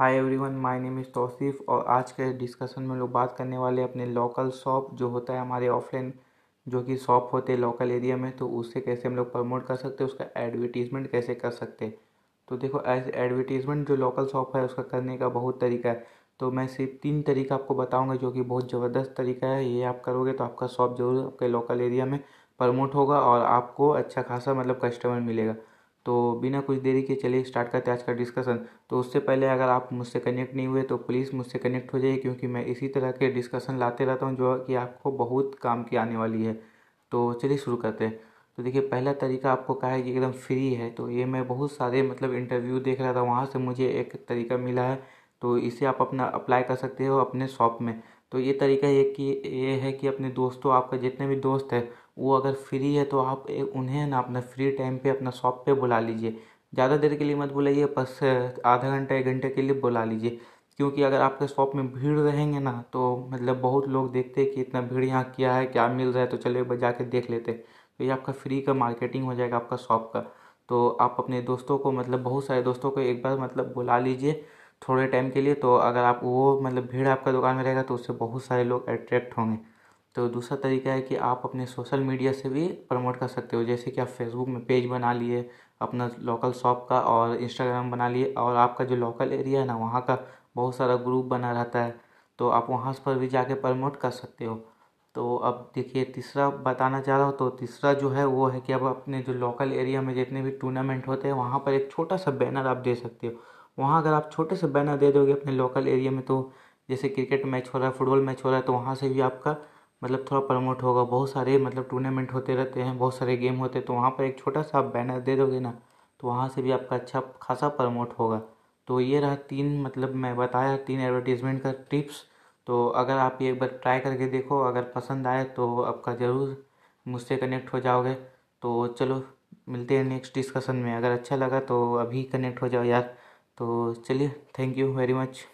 Hi everyone my name is Tauseef और आज के डिस्कशन में लोग बात करने वाले अपने लोकल शॉप जो होता है हमारे ऑफलाइन जो कि शॉप होते हैं लोकल एरिया में तो उससे कैसे हम लोग प्रमोट कर सकते हैं, उसका एडवर्टीज़मेंट कैसे कर सकते हैं। तो देखो एज एडवर्टीज़मेंट जो लोकल शॉप है, उसका करने का बहुत तरीका है। तो मैं सिर्फ़ तीन तरीका आपको बताऊँगा जो कि बहुत ज़बरदस्त तरीका है। ये आप करोगे तो आपका शॉप ज़रूर आपके लोकल एरिया में प्रमोट होगा और आपको अच्छा खासा मतलब कस्टमर मिलेगा। तो बिना कुछ देरी के चलिए स्टार्ट करते हैं आज का डिस्कशन तो उससे पहले अगर आप मुझसे कनेक्ट नहीं हुए तो प्लीज़ मुझसे कनेक्ट हो जाइए, क्योंकि मैं इसी तरह के डिस्कशन लाते रहता हूँ, जो कि आपको बहुत काम की आने वाली है। तो चलिए शुरू करते हैं। तो देखिए, पहला तरीका आपको कहा है कि एकदम फ्री है तो ये मैं बहुत सारे मतलब इंटरव्यू देख रहा था, वहाँ से मुझे एक तरीका मिला है तो इसे आप अपना अप्लाई कर सकते हो अपने शॉप में। तो ये तरीका ये कि, ये है कि अपने दोस्तों, आपका जितने भी दोस्त है वो अगर फ्री है तो आप उन्हें ना अपना फ्री टाइम पे अपना शॉप पे बुला लीजिए। ज़्यादा देर के लिए मत बुलाइए, बस आधा घंटा, एक घंटे के लिए बुला लीजिए। क्योंकि अगर आपके शॉप में भीड़ रहेंगे ना तो मतलब बहुत लोग देखते हैं कि इतना भीड़ यहाँ क्या है, क्या मिल रहा है तो चले जाके देख लेते। तो ये आपका फ्री का मार्केटिंग हो जाएगा आपका शॉप का। तो आप अपने दोस्तों को मतलब बहुत सारे दोस्तों को एक बार मतलब बुला लीजिए थोड़े टाइम के लिए। तो अगर आप वो मतलब भीड़ आपका दुकान में रहेगा तो उससे बहुत सारे लोग अट्रैक्ट होंगे। तो दूसरा तरीका है कि आप अपने सोशल मीडिया से भी प्रमोट कर सकते हो। जैसे कि आप फेसबुक में पेज बना लिए, अपना लोकल शॉप का और इंस्टाग्राम बना लिए और आपका जो लोकल एरिया है ना, वहाँ का बहुत सारा ग्रुप बना रहता है तो आप वहाँ पर भी जाके प्रमोट कर सकते हो। तो अब देखिए, तीसरा बताना चाह रहा हूँ तो तीसरा जो है वो है कि अब अपने जो लोकल एरिया में जितने भी टूर्नामेंट होते हैं, वहाँ पर एक छोटा सा बैनर आप दे सकते हो। वहाँ अगर आप छोटे से बैनर दे दोगे अपने लोकल एरिया में तो जैसे क्रिकेट मैच हो रहा है फुटबॉल मैच हो रहा है तो वहाँ से भी आपका मतलब थोड़ा प्रमोट होगा। बहुत सारे मतलब टूर्नामेंट होते रहते हैं, बहुत सारे गेम होते हैं तो वहाँ पर एक छोटा सा बैनर दे दोगे ना तो वहाँ से भी आपका अच्छा खासा प्रमोट होगा। तो ये रहा तीन मतलब मैं बताया तीन एडवर्टीज़मेंट का टिप्स तो अगर आप ये एक बार ट्राई करके देखो, अगर पसंद आए तो आपका ज़रूर मुझसे कनेक्ट हो जाओगे। तो चलो, मिलते हैं नेक्स्ट डिस्कशन में। अगर अच्छा लगा तो अभी कनेक्ट हो जाओ यार। तो चलिए थैंक यू वेरी मच